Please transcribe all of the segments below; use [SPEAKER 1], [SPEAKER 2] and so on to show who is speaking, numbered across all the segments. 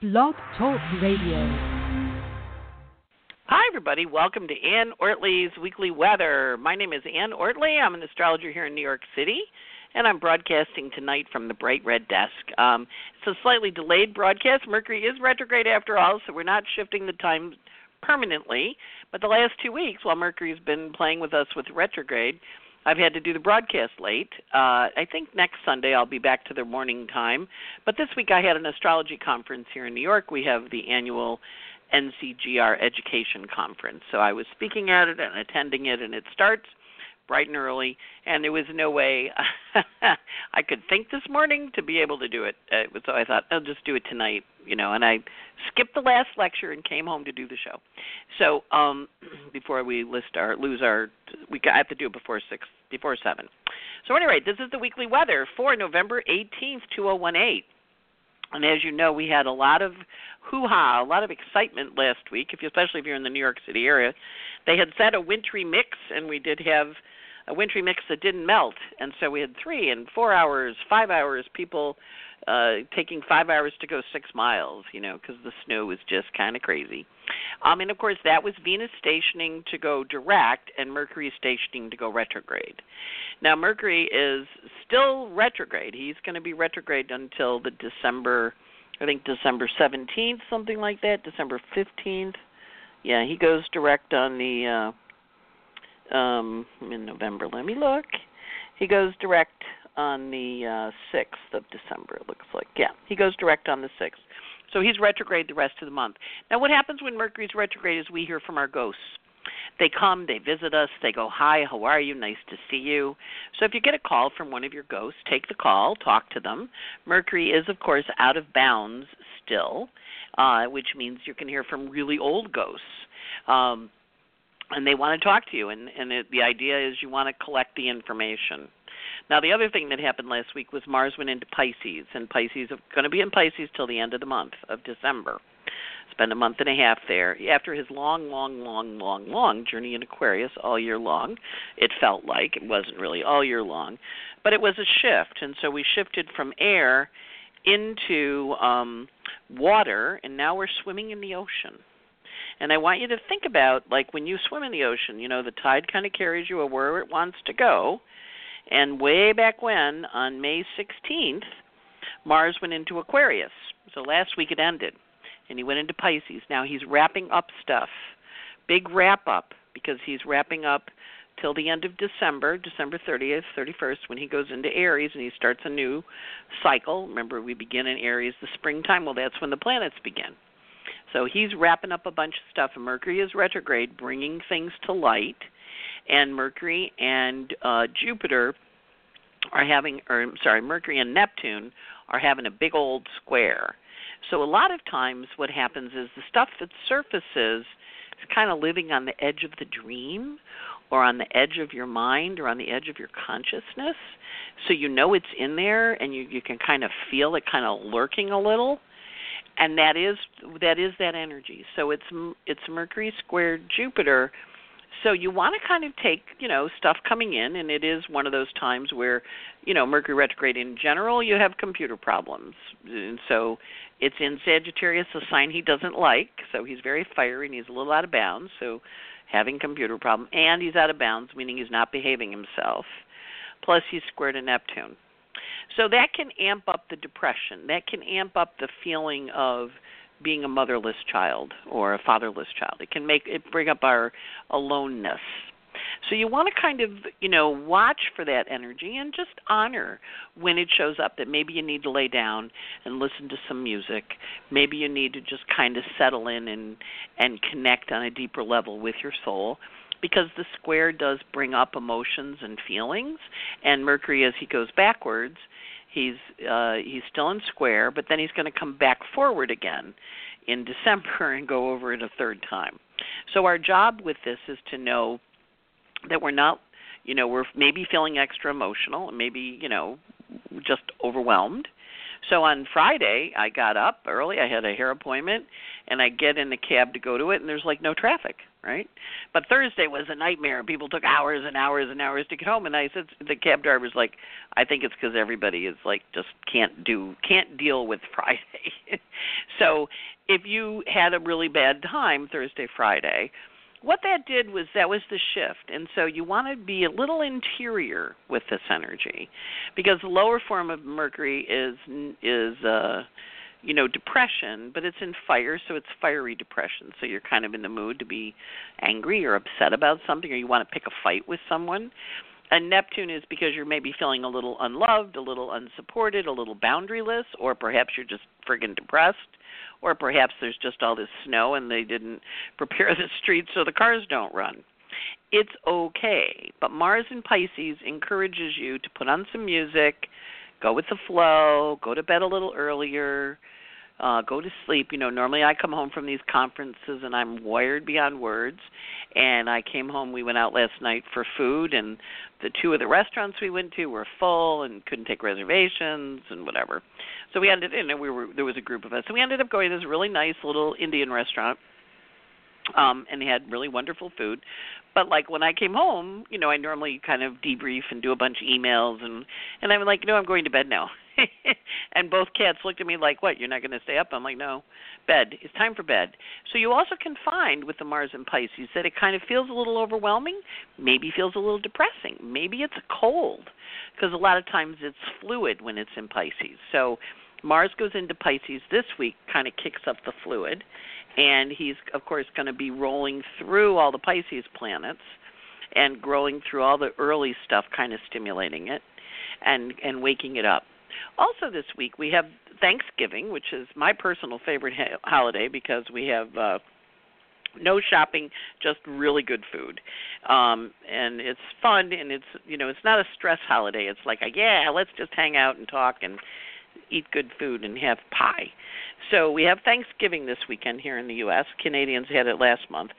[SPEAKER 1] Blog Talk Radio.
[SPEAKER 2] Hi, everybody. Welcome to Anne Ortelee's Weekly Weather. My name is Anne Ortelee. I'm an astrologer here in New York City, and I'm broadcasting tonight from the Bright Red Desk. Um, it's a slightly delayed broadcast. Mercury is retrograde after all, so we're not shifting the time permanently. But the last two weeks, while Mercury's been playing with us with retrograde, I've had to do the broadcast late. Uh, I think next Sunday I'll be back to the morning time. But this week I had an astrology conference here in New York. We have the annual NCGR Education Conference. So I was speaking at it and attending it, and it starts bright and early, and there was no way I could think this morning to be able to do it. Uh, so I thought I'll just do it tonight, you know. And I skipped the last lecture and came home to do the show. So um, before we list our lose our, we I have to do it before six, before seven. So anyway, this is the weekly weather for November eighteenth, two zero one eight. And as you know, we had a lot of hoo-ha, a lot of excitement last week, if you, especially if you're in the New York City area. They had set a wintry mix, and we did have a wintry mix that didn't melt, and so we had three and four hours, five hours. People uh, taking five hours to go six miles, you know, because the snow was just kind of crazy. Um, and of course, that was Venus stationing to go direct and Mercury stationing to go retrograde. Now, Mercury is still retrograde. He's going to be retrograde until the December, I think December 17th, something like that, December 15th. Yeah, he goes direct on the. Uh, um in November. Let me look. He goes direct on the uh, 6th of December, it looks like. Yeah, he goes direct on the 6th. So he's retrograde the rest of the month. Now, what happens when Mercury's retrograde is we hear from our ghosts. They come, they visit us, they go, Hi, how are you? Nice to see you. So if you get a call from one of your ghosts, take the call, talk to them. Mercury is, of course, out of bounds still, uh, which means you can hear from really old ghosts. Um, and they want to talk to you and and it, the idea is you want to collect the information. Now the other thing that happened last week was mars went into pisces and pisces are going to be in pisces till the end of the month of december. Spend a month and a half there. After his long long long long long journey in aquarius all year long it felt like it wasn't really all year long but it was a shift and so we shifted from air into um water and now we're swimming in the ocean and I want you to think about like when you swim in the ocean, you know, the tide kind of carries you where it wants to go. And way back when, on May 16th, Mars went into Aquarius. So last week it ended. And he went into Pisces. Now he's wrapping up stuff. Big wrap up because he's wrapping up till the end of December, December 30th, 31st, when he goes into Aries and he starts a new cycle. Remember, we begin in Aries the springtime. Well, that's when the planets begin. So he's wrapping up a bunch of stuff. And Mercury is retrograde, bringing things to light. And Mercury and uh, Jupiter are having, or sorry, Mercury and Neptune are having a big old square. So a lot of times, what happens is the stuff that surfaces is kind of living on the edge of the dream, or on the edge of your mind, or on the edge of your consciousness. So you know it's in there, and you you can kind of feel it kind of lurking a little and that is that is that energy. So it's it's Mercury squared Jupiter. So you want to kind of take, you know, stuff coming in and it is one of those times where, you know, Mercury retrograde in general, you have computer problems. And so it's in Sagittarius, a sign he doesn't like, so he's very fiery and he's a little out of bounds, so having computer problem and he's out of bounds meaning he's not behaving himself. Plus he's squared to Neptune. So that can amp up the depression. That can amp up the feeling of being a motherless child or a fatherless child. It can make it bring up our aloneness. So you want to kind of, you know, watch for that energy and just honor when it shows up that maybe you need to lay down and listen to some music. Maybe you need to just kind of settle in and and connect on a deeper level with your soul because the square does bring up emotions and feelings and Mercury as he goes backwards he's uh he's still in square but then he's going to come back forward again in December and go over it a third time. So our job with this is to know that we're not you know we're maybe feeling extra emotional and maybe you know just overwhelmed so on Friday, I got up early. I had a hair appointment, and I get in the cab to go to it, and there's like no traffic, right? But Thursday was a nightmare. People took hours and hours and hours to get home, and I said the cab driver's like, I think it's because everybody is like just can't do can't deal with Friday. So if you had a really bad time Thursday, Friday, what that did was that was the shift and so you want to be a little interior with this energy because the lower form of mercury is is uh you know depression but it's in fire so it's fiery depression. So you're kind of in the mood to be angry or upset about something or you want to pick a fight with someone. And neptune is because you're maybe feeling a little unloved a little unsupported a little boundaryless or perhaps you're just friggin depressed or perhaps there's just all this snow and they didn't prepare the streets so the cars don't run. It's okay but mars in pisces encourages you to put on some music go with the flow, go to bed a little earlier, uh, go to sleep. You know, normally I come home from these conferences and I'm wired beyond words. And I came home. We went out last night for food, and the two of the restaurants we went to were full and couldn't take reservations and whatever. So we ended, and we were there was a group of us. So we ended up going to this really nice little Indian restaurant um and they had really wonderful food but like when I came home, you know, I normally kind of debrief and do a bunch of emails and and I'm like, no, I'm going to bed now. and both cats looked at me like, "What? You're not going to stay up?" I'm like, "No, bed. It's time for bed." So you also can find with the Mars and Pisces that it kind of feels a little overwhelming, maybe feels a little depressing, maybe it's a cold, because a lot of times it's fluid when it's in Pisces. So Mars goes into Pisces this week, kind of kicks up the fluid, and he's of course going to be rolling through all the Pisces planets and growing through all the early stuff kind of stimulating it and and waking it up. Also this week we have Thanksgiving, which is my personal favorite ha- holiday because we have uh no shopping, just really good food. Um and it's fun and it's you know, it's not a stress holiday. It's like, a, yeah, let's just hang out and talk and eat good food and have pie. So we have Thanksgiving this weekend here in the U.S. Canadians had it last month,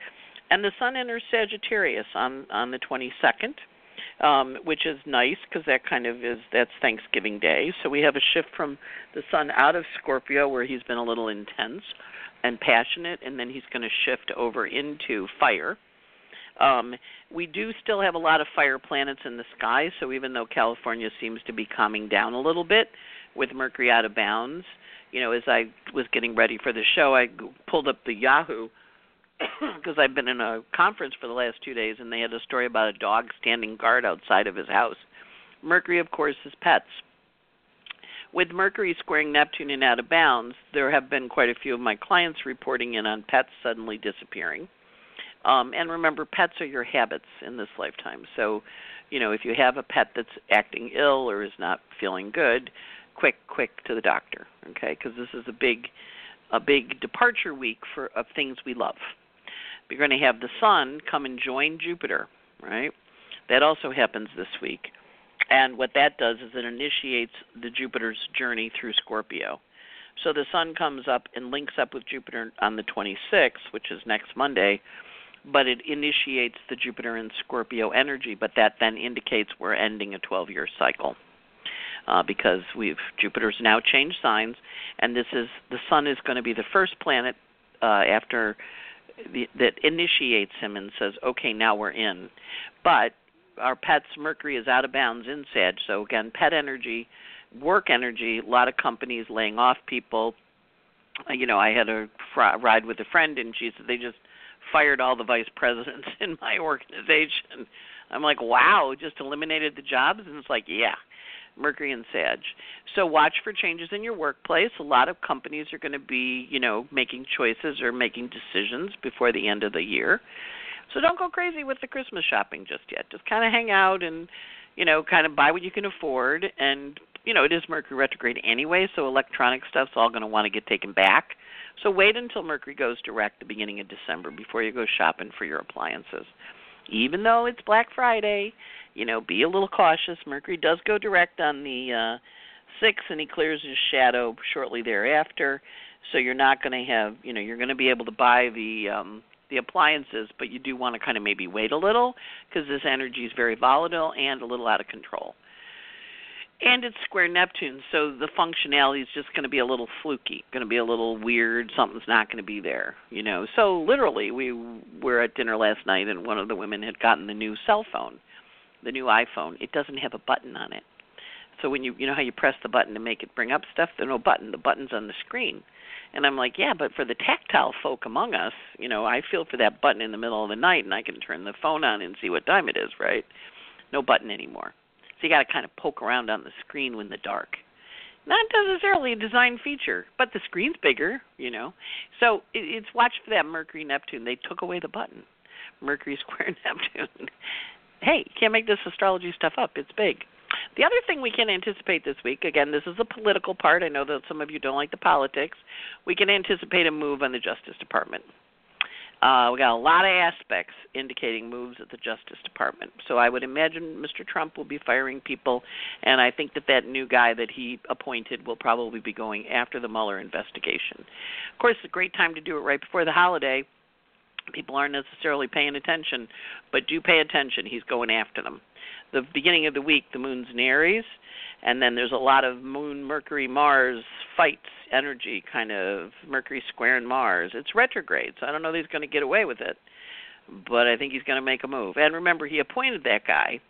[SPEAKER 2] and the Sun enters Sagittarius on on the 22nd. Um, which is nice because that kind of is that's Thanksgiving Day. So we have a shift from the Sun out of Scorpio, where he's been a little intense and passionate, and then he's going to shift over into fire. Um, we do still have a lot of fire planets in the sky, so even though California seems to be calming down a little bit, with Mercury out of bounds. You know, as I was getting ready for the show, I pulled up the Yahoo because I've been in a conference for the last two days, and they had a story about a dog standing guard outside of his house. Mercury, of course, is pets. With Mercury squaring Neptune and out of bounds, there have been quite a few of my clients reporting in on pets suddenly disappearing. Um, and remember, pets are your habits in this lifetime. So, you know, if you have a pet that's acting ill or is not feeling good, quick, quick to the doctor, okay? Because this is a big, a big departure week for of things we love. We're going to have the Sun come and join Jupiter, right? That also happens this week, and what that does is it initiates the Jupiter's journey through Scorpio. So the Sun comes up and links up with Jupiter on the 26th, which is next Monday, but it initiates the Jupiter and Scorpio energy, but that then indicates we're ending a 12 year cycle uh, because we've Jupiter's now changed signs, and this is the Sun is going to be the first planet uh, after that initiates him and says, "Okay, now we're in." But our pets, Mercury is out of bounds in Sag, so again, pet energy, work energy. A lot of companies laying off people. Uh, you know, I had a fr- ride with a friend, and she said they just fired all the vice presidents in my organization. I'm like, wow, just eliminated the jobs, and it's like, yeah. Mercury and Sag. So watch for changes in your workplace. A lot of companies are going to be, you know, making choices or making decisions before the end of the year. So don't go crazy with the Christmas shopping just yet. Just kind of hang out and, you know, kind of buy what you can afford and you know, it is Mercury retrograde anyway, so electronic stuff's all going to want to get taken back. So wait until Mercury goes direct the beginning of December before you go shopping for your appliances. Even though it's Black Friday, you know, be a little cautious. Mercury does go direct on the uh, 6th, and he clears his shadow shortly thereafter. So you're not going to have, you know, you're going to be able to buy the um, the appliances, but you do want to kind of maybe wait a little because this energy is very volatile and a little out of control. And it's square Neptune, so the functionality is just going to be a little fluky, going to be a little weird. Something's not going to be there, you know. So literally, we were at dinner last night, and one of the women had gotten the new cell phone, the new iPhone, it doesn't have a button on it. So when you you know how you press the button to make it bring up stuff, there's no button. The button's on the screen. And I'm like, yeah, but for the tactile folk among us, you know, I feel for that button in the middle of the night, and I can turn the phone on and see what time it is, right? No button anymore. So you got to kind of poke around on the screen when the dark. Not necessarily a design feature, but the screen's bigger, you know. So it, it's watch for that Mercury Neptune. They took away the button. Mercury square Neptune. hey, can't make this astrology stuff up. It's big. The other thing we can anticipate this week, again, this is the political part. I know that some of you don't like the politics. We can anticipate a move on the Justice Department. Uh, we got a lot of aspects indicating moves at the Justice Department. So I would imagine Mr. Trump will be firing people, and I think that that new guy that he appointed will probably be going after the Mueller investigation. Of course, it's a great time to do it right before the holiday. People aren't necessarily paying attention, but do pay attention. He's going after them. The beginning of the week, the moon's in Aries, and then there's a lot of Moon, Mercury, Mars fights energy, kind of Mercury squaring Mars. It's retrograde, so I don't know that he's going to get away with it, but I think he's going to make a move. And remember, he appointed that guy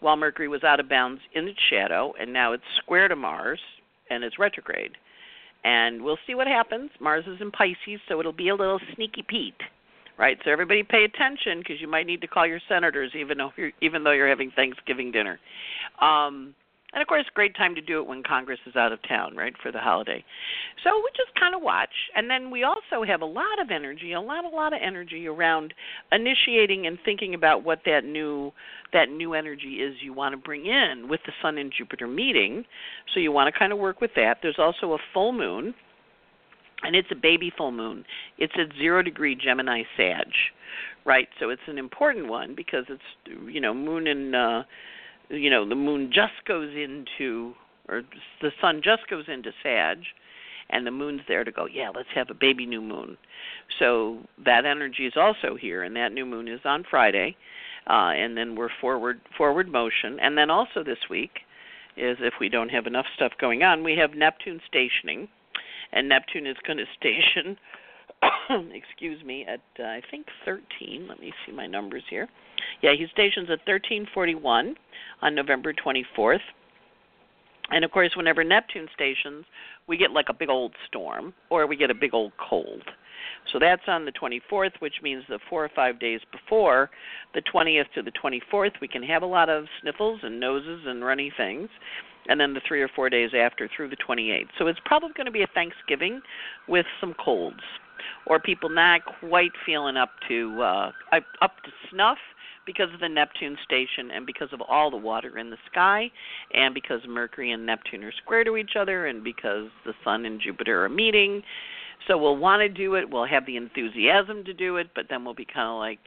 [SPEAKER 2] while Mercury was out of bounds in its shadow, and now it's square to Mars and it's retrograde. And we'll see what happens. Mars is in Pisces, so it'll be a little sneaky Pete right? So everybody pay attention because you might need to call your senators even though you're even though you're having Thanksgiving dinner. Um, and of course, great time to do it when Congress is out of town, right, for the holiday. So we just kind of watch, and then we also have a lot of energy, a lot, a lot of energy around initiating and thinking about what that new that new energy is you want to bring in with the Sun and Jupiter meeting. So you want to kind of work with that. There's also a full moon and it's a baby full moon. It's at zero degree Gemini Sag, right? So it's an important one because it's you know moon and uh, you know the moon just goes into or the sun just goes into Sag, and the moon's there to go. Yeah, let's have a baby new moon. So that energy is also here, and that new moon is on Friday, uh, and then we're forward forward motion, and then also this week is if we don't have enough stuff going on, we have Neptune stationing and Neptune is going to station, excuse me, at uh, I think 13. Let me see my numbers here. Yeah, he stations at 1341 on November 24th. And of course, whenever Neptune stations, we get like a big old storm or we get a big old cold. So that's on the 24th, which means the four or five days before the 20th to the 24th, we can have a lot of sniffles and noses and runny things and then the three or four days after through the 28th. So it's probably going to be a Thanksgiving with some colds, or people not quite feeling up to uh, up to snuff because of the Neptune station and because of all the water in the sky, and because Mercury and Neptune are square to each other, and because the Sun and Jupiter are meeting. So we'll want to do it. We'll have the enthusiasm to do it, but then we'll be kind of like,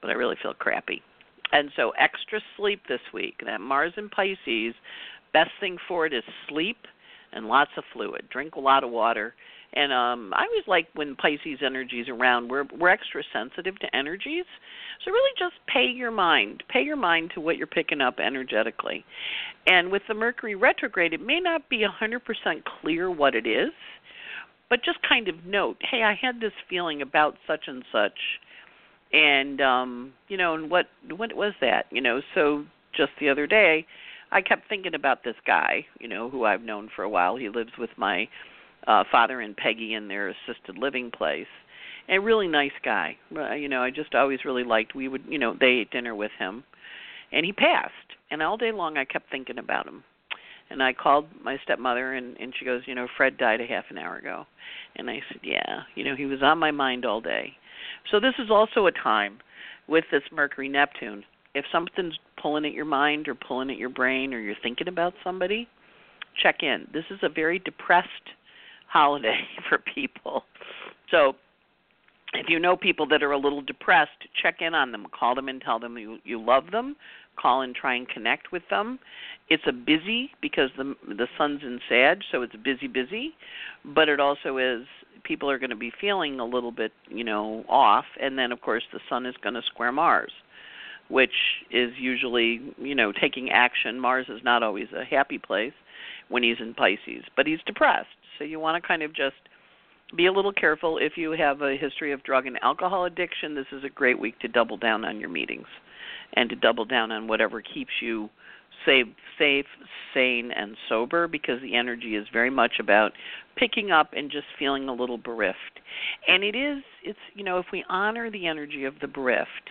[SPEAKER 2] but I really feel crappy. And so extra sleep this week. That Mars in Pisces best thing for it is sleep and lots of fluid. Drink a lot of water. And um I always like when Pisces energy is around. We're we're extra sensitive to energies. So really just pay your mind. Pay your mind to what you're picking up energetically. And with the Mercury retrograde, it may not be 100% clear what it is, but just kind of note, hey, I had this feeling about such and such and um you know and what what was that you know so just the other day I kept thinking about this guy, you know, who I've known for a while. He lives with my uh father and Peggy in their assisted living place. a really nice guy. You know, I just always really liked. We would, you know, they ate dinner with him, and he passed. And all day long, I kept thinking about him. And I called my stepmother, and and she goes, you know, Fred died a half an hour ago. And I said, yeah, you know, he was on my mind all day. So this is also a time with this Mercury Neptune if something's pulling at your mind or pulling at your brain or you're thinking about somebody, check in. This is a very depressed holiday for people. So if you know people that are a little depressed, check in on them. Call them and tell them you you love them. Call and try and connect with them. It's a busy because the the sun's in Sag, so it's busy busy, but it also is people are going to be feeling a little bit, you know, off and then of course the sun is going to square Mars which is usually, you know, taking action. Mars is not always a happy place when he's in Pisces, but he's depressed. So you want to kind of just be a little careful if you have a history of drug and alcohol addiction. This is a great week to double down on your meetings and to double down on whatever keeps you safe, safe, sane, and sober because the energy is very much about picking up and just feeling a little bereft. And it is, it's you know, if we honor the energy of the bereft,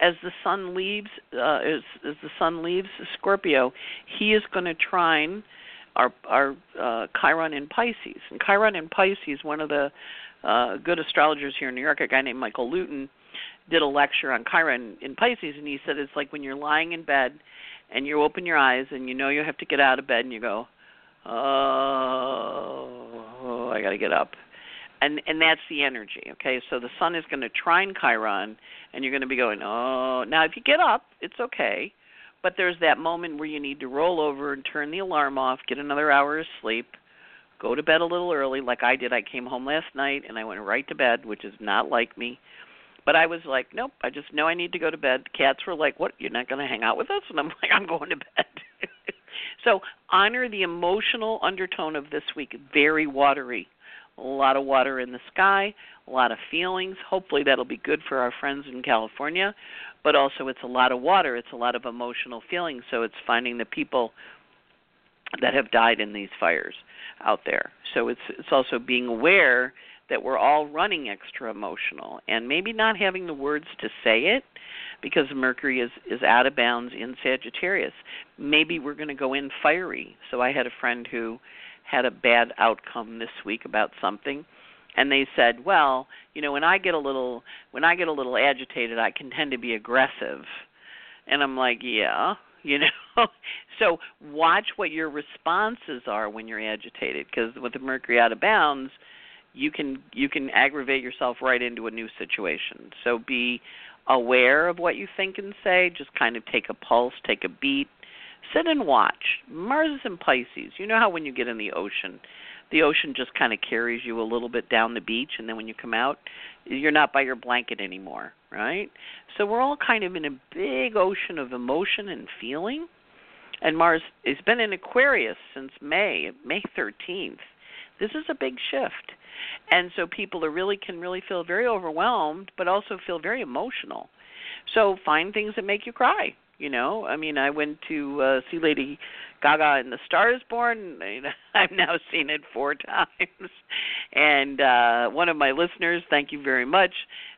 [SPEAKER 2] as the sun leaves, uh, as, as the sun leaves Scorpio, he is going to trine our our uh, Chiron in Pisces. And Chiron in Pisces, one of the uh, good astrologers here in New York, a guy named Michael Lutin, did a lecture on Chiron in Pisces, and he said it's like when you're lying in bed and you open your eyes and you know you have to get out of bed and you go, oh, I got to get up. And and that's the energy, okay? So the sun is going to trine Chiron and you're going to be going, "Oh, now if you get up, it's okay." But there's that moment where you need to roll over and turn the alarm off, get another hour of sleep, go to bed a little early like I did. I came home last night and I went right to bed, which is not like me. But I was like, nope, I just know I need to go to bed. The cats were like, what, you're not going to hang out with us? And I'm like, I'm going to bed. so honor the emotional undertone of this week. Very watery. A lot of water in the sky, a lot of feelings. Hopefully that'll be good for our friends in California. But also it's a lot of water. It's a lot of emotional feelings. So it's finding the people that have died in these fires out there. So it's it's also being aware that we're all running extra emotional and maybe not having the words to say it because Mercury is is out of bounds in Sagittarius. Maybe we're going to go in fiery. So I had a friend who had a bad outcome this week about something and they said, "Well, you know, when I get a little when I get a little agitated, I can tend to be aggressive." And I'm like, "Yeah, you know so watch what your responses are when you're agitated because with the mercury out of bounds you can you can aggravate yourself right into a new situation. So be aware of what you think and say. Just kind of take a pulse, take a beat, sit and watch. Mars is in Pisces. You know how when you get in the ocean, the ocean just kind of carries you a little bit down the beach, and then when you come out, you're not by your blanket anymore, right? So we're all kind of in a big ocean of emotion and feeling. And Mars has been in Aquarius since May, May 13th. This is a big shift and so people are really can really feel very overwhelmed but also feel very emotional so find things that make you cry you know? I mean i went to uh, see lady gaga in the stars born And i've now seen it four times. And uh one of my listeners thank you very much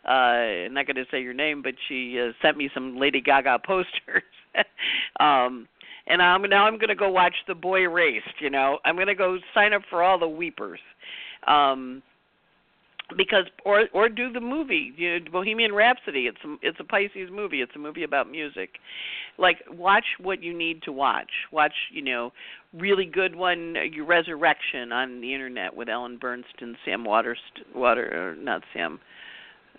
[SPEAKER 2] uh i'm not going to say your name but she uh, sent me some lady gaga posters. Um and I'm now I'm going to go watch The Boy Erased. You know, I'm going to go sign up for all the weepers. Um because or or do the movie you know bohemian rhapsody it's a, it's a pisces movie it's a movie about music. Like watch what you need to watch. Watch you know really good one your resurrection on the internet with ellen burstyn sam waters water or not sam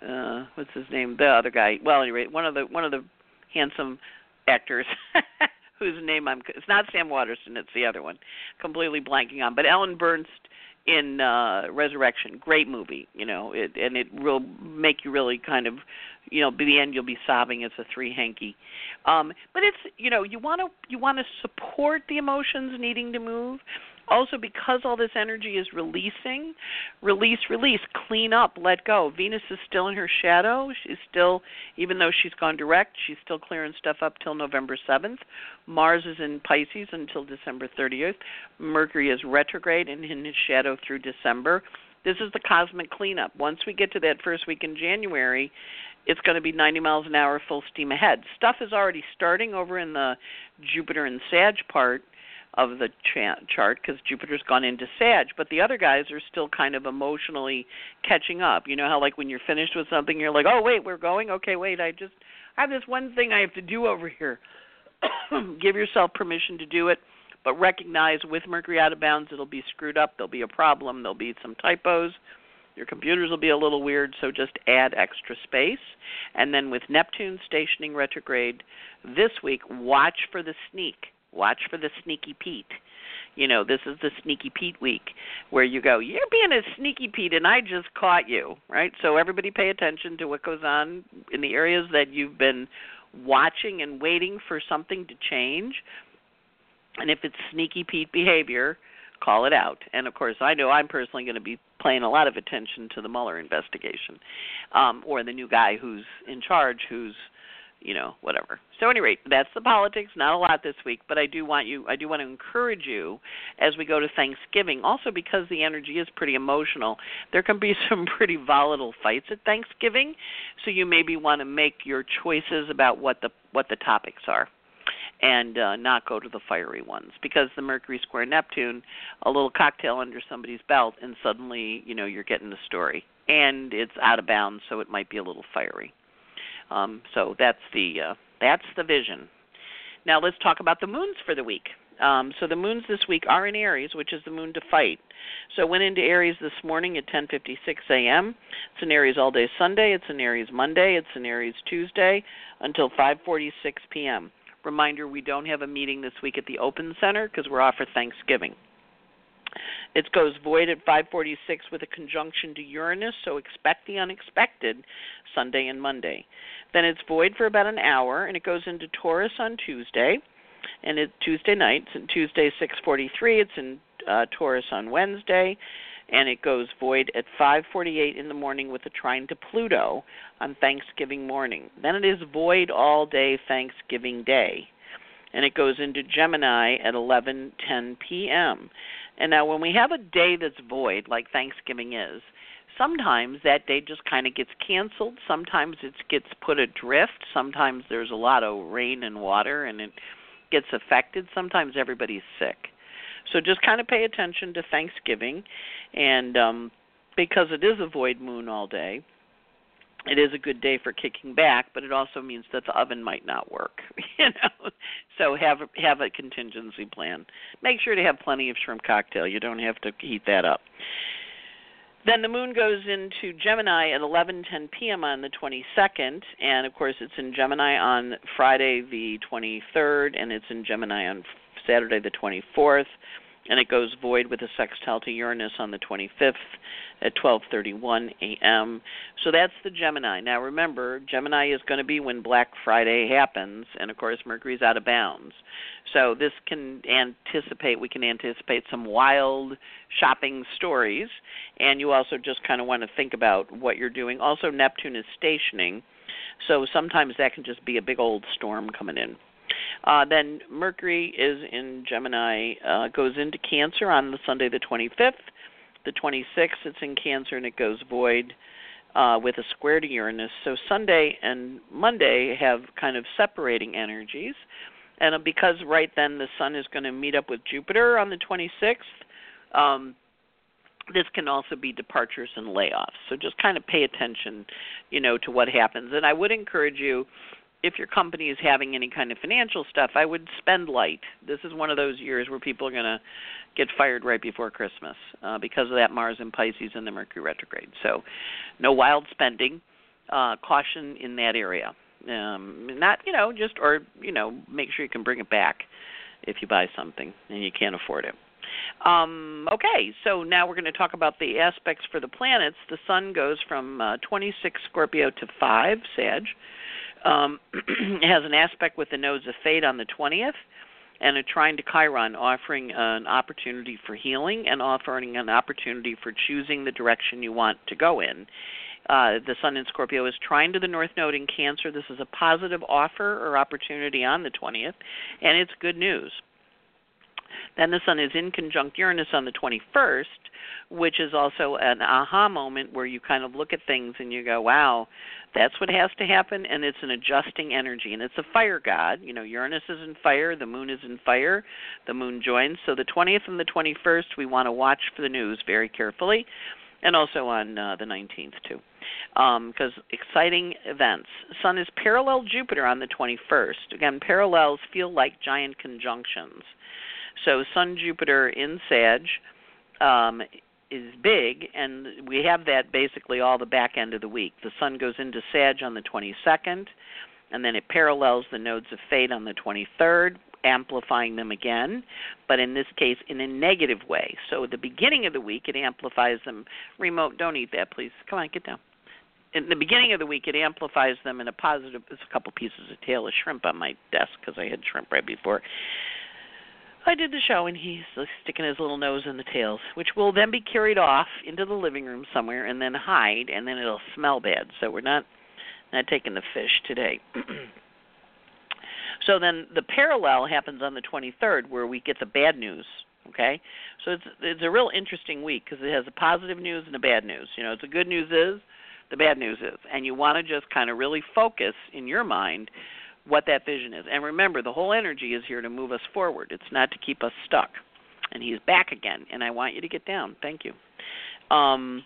[SPEAKER 2] uh what's his name? The other guy. Well anyway one of the one of the handsome actors whose name i'm it's not sam waterston it's the other one. Completely blanking on. But ellen burstyn in uh Resurrection. Great movie, you know, it and it will make you really kind of you know, by the end you'll be sobbing it's a three hanky. Um but it's you know, you wanna you wanna support the emotions needing to move, also because all this energy is releasing release release clean up let go. Venus is still in her shadow. She's still even though she's gone direct she's still clearing stuff up till november 7th mars is in pisces until december 30th mercury is retrograde and in his shadow through december. This is the cosmic cleanup. Once we get to that first week in january it's going to be 90 miles an hour full steam ahead. Stuff is already starting over in the jupiter and sag part of the cha- chart because Jupiter's gone into Sag, but the other guys are still kind of emotionally catching up. You know how like when you're finished with something, you're like, oh wait, we're going. Okay, wait, I just I have this one thing I have to do over here. Give yourself permission to do it, but recognize with Mercury out of bounds, it'll be screwed up. There'll be a problem. There'll be some typos. Your computers will be a little weird, so just add extra space. And then with Neptune stationing retrograde this week, watch for the sneak Watch for the sneaky Pete. You know, this is the sneaky Pete week where you go, You're being a sneaky Pete and I just caught you, right? So everybody pay attention to what goes on in the areas that you've been watching and waiting for something to change. And if it's sneaky Pete behavior, call it out. And of course, I know I'm personally going to be paying a lot of attention to the Mueller investigation, um, or the new guy who's in charge, who's you know, whatever. So, any rate, that's the politics. Not a lot this week, but I do want you, I do want to encourage you as we go to Thanksgiving. Also, because the energy is pretty emotional, there can be some pretty volatile fights at Thanksgiving. So, you maybe want to make your choices about what the what the topics are and uh, not go to the fiery ones because the Mercury square Neptune, a little cocktail under somebody's belt, and suddenly you know you're getting the story, and it's out of bounds, so it might be a little fiery. Um, so that's the uh, that's the vision. Now let's talk about the moons for the week. Um, so the moons this week are in Aries, which is the moon to fight. So went into Aries this morning at 10:56 a.m. It's in Aries all day Sunday. It's in Aries Monday. It's in Aries Tuesday until 5:46 p.m. Reminder: we don't have a meeting this week at the Open Center because we're off for Thanksgiving. It goes void at 546 with a conjunction to Uranus, so expect the unexpected Sunday and Monday. Then it's void for about an hour, and it goes into Taurus on Tuesday, and it's Tuesday night. It's Tuesday 6:43. It's in uh, Taurus on Wednesday, and it goes void at 5:48 in the morning with a trine to Pluto on Thanksgiving morning. Then it is void all day Thanksgiving Day, and it goes into Gemini at 11:10 p.m. And now, when we have a day that's void, like Thanksgiving is, sometimes that day just kind of gets canceled. Sometimes it gets put adrift. Sometimes there's a lot of rain and water and it gets affected. Sometimes everybody's sick. So just kind of pay attention to Thanksgiving. And um, because it is a void moon all day, it is a good day for kicking back, but it also means that the oven might not work. You know, so have have a contingency plan. Make sure to have plenty of shrimp cocktail. You don't have to heat that up. Then the moon goes into Gemini at 11:10 p.m. on the 22nd, and of course it's in Gemini on Friday the 23rd, and it's in Gemini on Saturday the 24th and it goes void with a sextile to Uranus on the 25th at 12:31 a.m. So that's the Gemini. Now remember, Gemini is going to be when Black Friday happens, and of course Mercury's out of bounds. So this can anticipate we can anticipate some wild shopping stories, and you also just kind of want to think about what you're doing. Also Neptune is stationing, so sometimes that can just be a big old storm coming in. Uh, then Mercury is in Gemini, uh, goes into Cancer on the Sunday the 25th. The 26th, it's in Cancer and it goes void uh, with a square to Uranus. So Sunday and Monday have kind of separating energies. And because right then the Sun is going to meet up with Jupiter on the 26th, um, this can also be departures and layoffs. So just kind of pay attention, you know, to what happens. And I would encourage you if your company is having any kind of financial stuff, I would spend light. This is one of those years where people are going to get fired right before Christmas uh, because of that Mars and Pisces and the Mercury retrograde. So, no wild spending. Uh, caution in that area. Um, not you know just or you know make sure you can bring it back if you buy something and you can't afford it. Um, okay, so now we're going to talk about the aspects for the planets. The Sun goes from uh, 26 Scorpio to 5 Sag um, has an aspect with the nodes of fate on the 20th and a trine to Chiron, offering an opportunity for healing and offering an opportunity for choosing the direction you want to go in. Uh, the Sun in Scorpio is trine to the North Node in Cancer. This is a positive offer or opportunity on the 20th, and it's good news. Then the Sun is in conjunct Uranus on the 21st, which is also an aha moment where you kind of look at things and you go, wow, that's what has to happen. And it's an adjusting energy. And it's a fire god. You know, Uranus is in fire, the moon is in fire, the moon joins. So the 20th and the 21st, we want to watch for the news very carefully. And also on uh, the 19th, too because um, exciting events. Sun is parallel Jupiter on the 21st. Again, parallels feel like giant conjunctions. So Sun Jupiter in Sag um, is big, and we have that basically all the back end of the week. The Sun goes into Sag on the 22nd, and then it parallels the nodes of Fate on the 23rd, amplifying them again, but in this case in a negative way. So at the beginning of the week, it amplifies them. Remote, don't eat that, please. Come on, get down. In the beginning of the week, it amplifies them in a positive. There's a couple pieces of tail of shrimp on my desk because I had shrimp right before. I did the show, and he's sticking his little nose in the tails, which will then be carried off into the living room somewhere and then hide, and then it'll smell bad. So we're not not taking the fish today. So then the parallel happens on the 23rd, where we get the bad news. Okay, so it's it's a real interesting week because it has the positive news and the bad news. You know, the good news is, the bad news is, and you want to just kind of really focus in your mind what that vision is. And remember, the whole energy is here to move us forward. It's not to keep us stuck. And he's back again, and I want you to get down. Thank you. Um,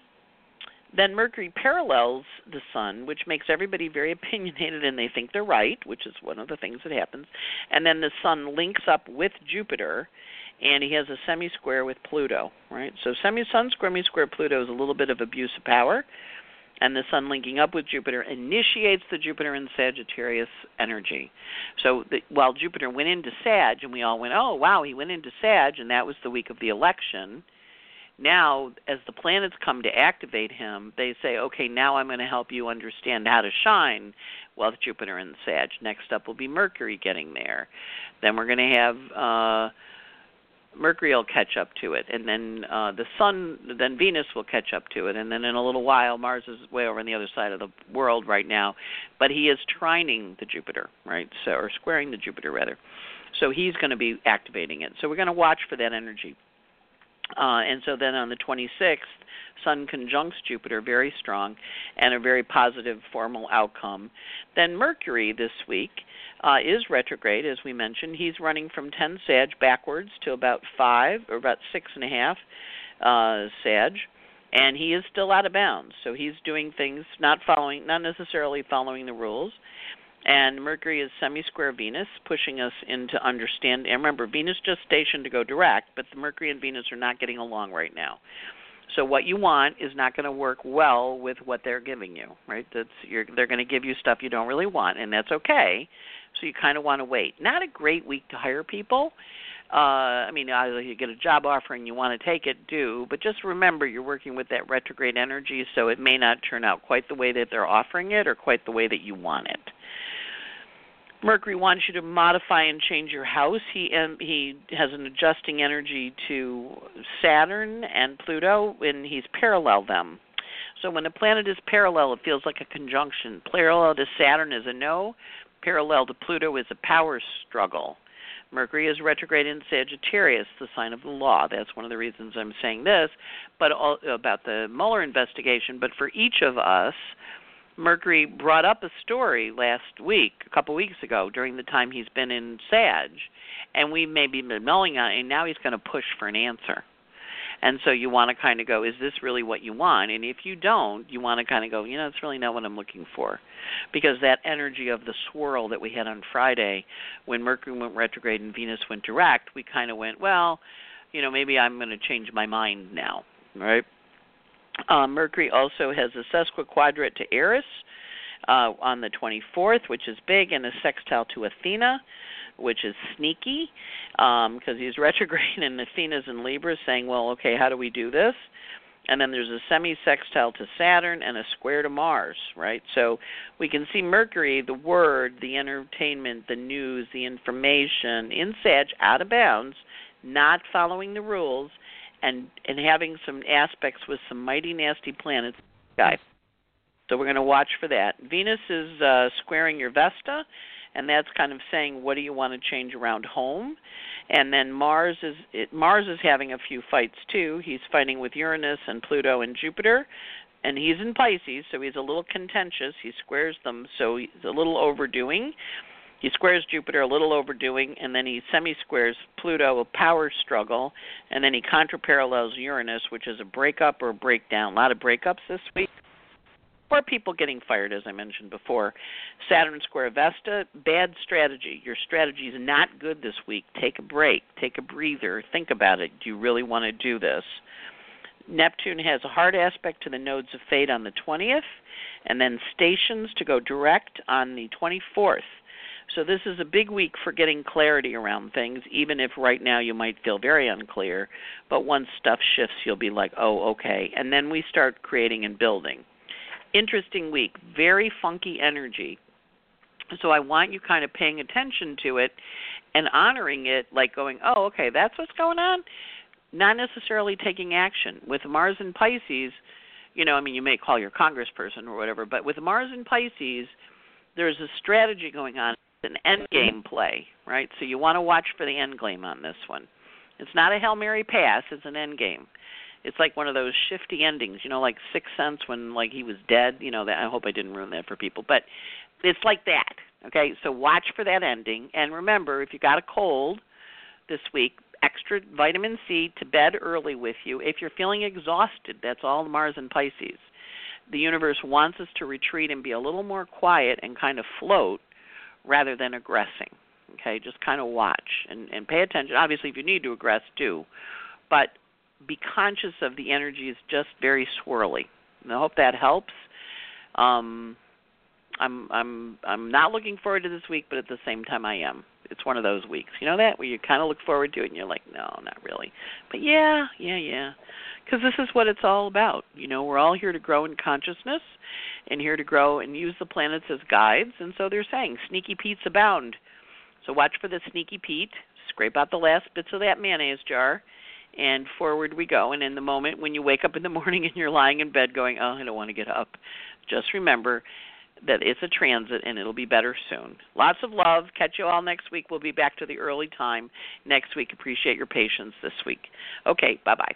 [SPEAKER 2] then Mercury parallels the Sun, which makes everybody very opinionated and they think they're right, which is one of the things that happens. And then the Sun links up with Jupiter, and he has a semi square with Pluto, right? So semi Sun square me square Pluto is a little bit of abuse of power, and the Sun linking up with Jupiter initiates the Jupiter in Sagittarius energy. So the, while Jupiter went into Sag, and we all went, oh wow, he went into Sag, and that was the week of the election now as the planets come to activate him they say okay now i'm going to help you understand how to shine well jupiter and sag next up will be mercury getting there then we're going to have uh mercury will catch up to it and then uh the sun then venus will catch up to it and then in a little while mars is way over on the other side of the world right now. But he is trining the jupiter right? So or squaring the jupiter rather. So he's going to be activating it. So we're going to watch for that energy uh, and so then on the 26th, Sun conjuncts Jupiter very strong and a very positive formal outcome. Then Mercury this week uh, is retrograde, as we mentioned. He's running from 10 Sag backwards to about 5 or about 6.5 uh, Sag. And he is still out of bounds, so he's doing things not following, not necessarily following the rules and Mercury is semi-square Venus, pushing us into understand. And remember, Venus just stationed to go direct, but the Mercury and Venus are not getting along right now. So what you want is not going to work well with what they're giving you, right? That's you're, they're going to give you stuff you don't really want, and that's okay. So you kind of want to wait. Not a great week to hire people. Uh, I mean, either you get a job offer and you want to take it, do. But just remember, you're working with that retrograde energy, so it may not turn out quite the way that they're offering it, or quite the way that you want it. Mercury wants you to modify and change your house. He um, he has an adjusting energy to Saturn and Pluto, and he's parallel them. So when a planet is parallel, it feels like a conjunction. Parallel to Saturn is a no. Parallel to Pluto is a power struggle. Mercury is retrograde in Sagittarius, the sign of the law. That's one of the reasons I'm saying this, but all, about the Mueller investigation. But for each of us, Mercury brought up a story last week, a couple weeks ago, during the time he's been in Sag, and we maybe been mulling on it, and now he's going to push for an answer. And so you want to kind of go, is this really what you want? And if you don't, you want to kind of go, you know, it's really not what I'm looking for. Because that energy of the swirl that we had on Friday when Mercury went retrograde and Venus went direct, we kind of went, well, you know, maybe I'm going to change my mind now, right? Uh, Mercury also has a sesquiquadrate to Eris uh, on the 24th, which is big, and a sextile to Athena, which is sneaky because um, he's retrograde and Athena's in Libra, saying, well, okay, how do we do this? And then there's a semi sextile to Saturn and a square to Mars, right? So we can see Mercury, the word, the entertainment, the news, the information in Sag out of bounds, not following the rules, and and having some aspects with some mighty nasty planets guy. So we're going to watch for that. Venus is uh, squaring your Vesta, and that's kind of saying what do you want to change around home. And then Mars is it, Mars is having a few fights too. He's fighting with Uranus and Pluto and Jupiter, and he's in Pisces, so he's a little contentious. He squares them, so he's a little overdoing. He squares Jupiter, a little overdoing, and then he semi squares Pluto, a power struggle, and then he contraparallels Uranus, which is a breakup or a breakdown. A lot of breakups this week. Or people getting fired, as I mentioned before. Saturn square Vesta, bad strategy. Your strategy is not good this week. Take a break, take a breather, think about it. Do you really want to do this? Neptune has a hard aspect to the nodes of fate on the 20th, and then stations to go direct on the 24th. So this is a big week for getting clarity around things, even if right now you might feel very unclear. But once stuff shifts, you'll be like, oh, okay. And then we start creating and building. Interesting week, very funky energy. So I want you kind of paying attention to it and honoring it, like going, oh, okay, that's what's going on. Not necessarily taking action. With Mars and Pisces, you know, I mean, you may call your congressperson or whatever, but with Mars and Pisces, there's a strategy going on an end game play, right? So you want to watch for the end game on this one. It's not a Hail Mary pass, it's an end game. It's like one of those shifty endings, you know, like Sixth Sense when like he was dead, you know, that I hope I didn't ruin that for people. But it's like that. Okay? So watch for that ending and remember if you got a cold this week, extra vitamin C to bed early with you. If you're feeling exhausted, that's all Mars and Pisces. The universe wants us to retreat and be a little more quiet and kind of float rather than aggressing. Okay, just kind of watch and, and pay attention. Obviously, if you need to aggress, do, but be conscious of the energy is just very swirly. And I hope that helps. Um, I'm I'm I'm not looking forward to this week, but at the same time, I am. It's one of those weeks, you know that where you kind of look forward to it, and you're like, no, not really. But yeah, yeah, yeah, because this is what it's all about. You know, we're all here to grow in consciousness, and here to grow and use the planets as guides. And so they're saying sneaky Pete's abound. So watch for the sneaky Pete. Scrape out the last bits of that mayonnaise jar, and forward we go. And in the moment when you wake up in the morning and you're lying in bed going, "Oh, I don't want to get up," just remember that it's a transit and it'll be better soon. Lots of love. Catch you all next week. We'll be back to the early time next week. Appreciate your patience this week. Okay, bye bye.